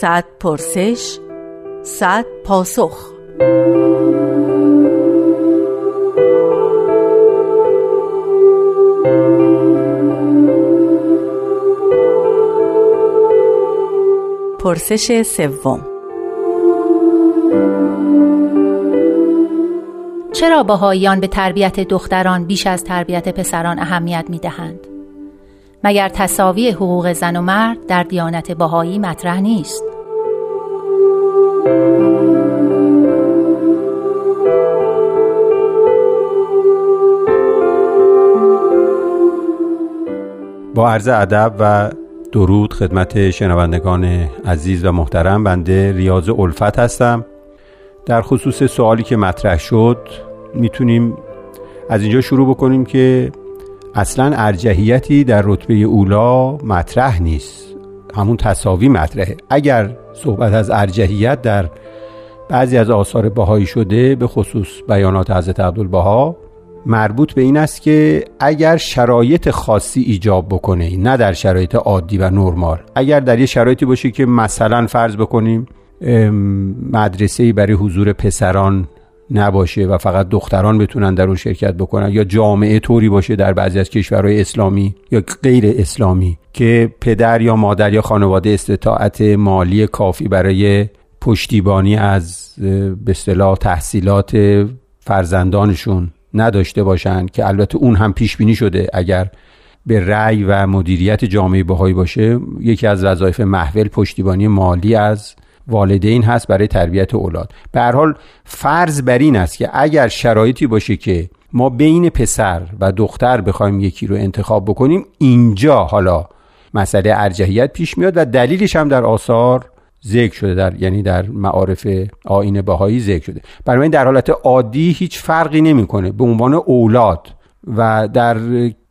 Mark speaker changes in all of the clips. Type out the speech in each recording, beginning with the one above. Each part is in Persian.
Speaker 1: صد پرسش صد پاسخ پرسش سوم
Speaker 2: چرا باهاییان به تربیت دختران بیش از تربیت پسران اهمیت می دهند؟ مگر تصاوی حقوق زن و مرد در دیانت باهایی مطرح نیست؟
Speaker 3: عرض ادب و درود خدمت شنوندگان عزیز و محترم بنده ریاض الفت هستم. در خصوص سوالی که مطرح شد می‌تونیم از اینجا شروع بکنیم که اصلا ارجحیتی در رتبه اولا مطرح نیست. همون تصاوی مطرحه. اگر صحبت از ارجحیت در بعضی از آثار بهایی شده به خصوص بیانات حضرت عبدالبها مربوط به این است که اگر شرایط خاصی ایجاب بکنه نه در شرایط عادی و نرمال. اگر در یه شرایطی باشه که مثلا فرض بکنیم مدرسه برای حضور پسران نباشه و فقط دختران بتونن در اون شرکت بکنن یا جامعه طوری باشه در بعضی از کشورهای اسلامی یا غیر اسلامی که پدر یا مادر یا خانواده استطاعت مالی کافی برای پشتیبانی از به اصطلاح تحصیلات فرزندانشون نداشته باشند که البته اون هم پیش بینی شده اگر به رأی و مدیریت جامعه بهایی باشه یکی از وظایف محول پشتیبانی مالی از والدین هست برای تربیت اولاد. به هر حال فرض بر این است که اگر شرایطی باشه که ما بین پسر و دختر بخوایم یکی رو انتخاب بکنیم اینجا حالا مسئله ارجحیت پیش میاد و دلیلش هم در آثار ذکر شده در یعنی در معارف آین بهایی ذکر شده. برای در حالت عادی هیچ فرقی نمی‌کنه. به عنوان اولاد و در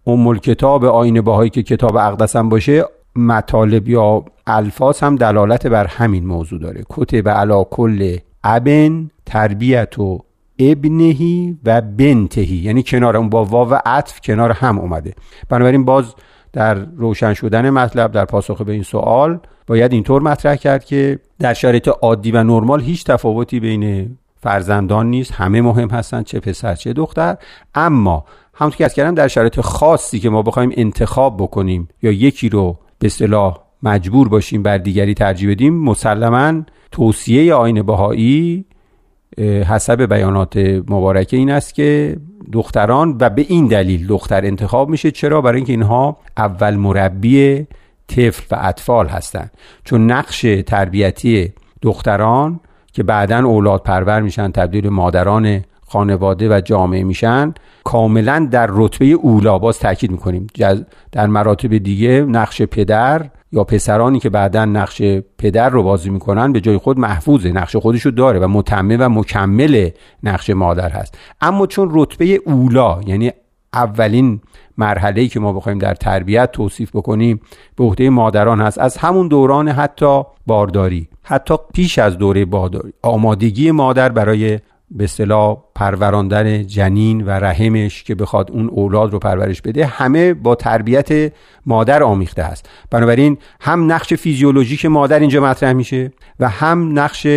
Speaker 3: ام کتاب آین بهایی که کتاب اقدس هم باشه مطالب یا الفاظ هم دلالت بر همین موضوع داره. کتب علا کل ابن تربیت و ابنهی و بنتهی یعنی کنار اون با واو عطف کنار هم اومده. بنابراین باز در روشن شدن مطلب در پاسخ به این سوال باید اینطور مطرح کرد که در شرایط عادی و نرمال هیچ تفاوتی بین فرزندان نیست. همه مهم هستند چه پسر چه دختر. اما همونطور که از کردم در شرایط خاصی که ما بخوایم انتخاب بکنیم یا یکی رو به اصطلاح مجبور باشیم بر دیگری ترجیح بدیم مسلما توصیه آین بهایی حسب بیانات مبارکه این است که دختران و به این دلیل دختر انتخاب میشه. چرا؟ برای اینکه اینها اول مربی طفل و اطفال هستند. چون نقش تربیتی دختران که بعدا اولاد پرور میشن تبدیل مادران خانواده و جامعه میشن کاملا در رتبه اولا باز تاکید می‌کنیم. در مراتب دیگه نقش پدر یا پسرانی که بعدا نقش پدر رو بازی می‌کنن به جای خود محفوظه نقش خودش رو داره و متمه و مکمل نقش مادر هست. اما چون رتبه اولا یعنی اولین مرحله که ما بخوایم در تربیت توصیف بکنیم به عهده مادران هست از همون دوران حتی بارداری حتی پیش از دوره بارداری آمادگی مادر برای به اصطلاح پروراندن جنین و رحمش که بخواد اون اولاد رو پرورش بده همه با تربیت مادر آمیخته است. بنابراین هم نقش فیزیولوژیک مادر اینجا مطرح میشه و هم نقش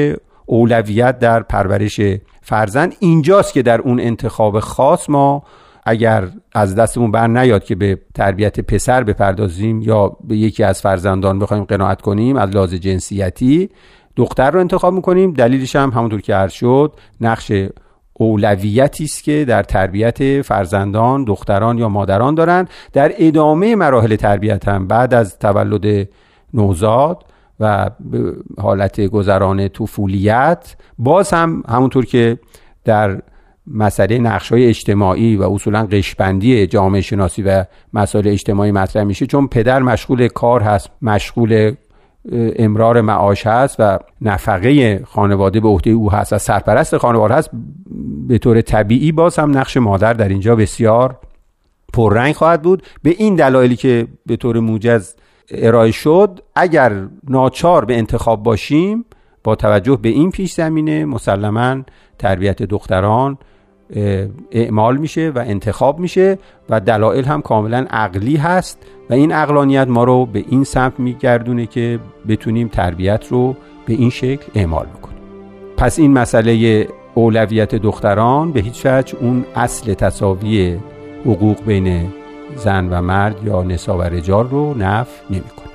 Speaker 3: اولویت در پرورش فرزند اینجاست که در اون انتخاب خاص ما اگر از دستمون بر نیاد که به تربیت پسر بپردازیم یا به یکی از فرزندان بخوایم قناعت کنیم از لحاظ جنسیتی دختر رو انتخاب می‌کنیم. دلیلش هم همونطور که عرض شد نقش اولویتی است که در تربیت فرزندان دختران یا مادران دارند در ادامه مراحل تربیت هم بعد از تولد نوزاد و حالت گذران طفولیت باز هم همونطور که در مسئله نقش های اجتماعی و اصولا قشبندی جامعه شناسی و مسائل اجتماعی مطرح میشه چون پدر مشغول کار هست مشغول امرار معاش هست و نفقه خانواده به عهده او هست. و سرپرست خانواده هست. به طور طبیعی باز هم نقش مادر در اینجا بسیار پررنگ خواهد بود. به این دلایلی که به طور موجز ارائه شد اگر ناچار به انتخاب باشیم با توجه به این پیش زمینه مسلما تربیت دختران اعمال میشه و انتخاب میشه و دلایل هم کاملا عقلی هست و این اقلانیت ما رو به این سمت میگردونه که بتونیم تربیت رو به این شکل اعمال بکنیم. پس این مسئله اولویت دختران به هیچ وجه اون اصل تصاوی حقوق بین زن و مرد یا نسا و رجال رو نف نمی‌کنه.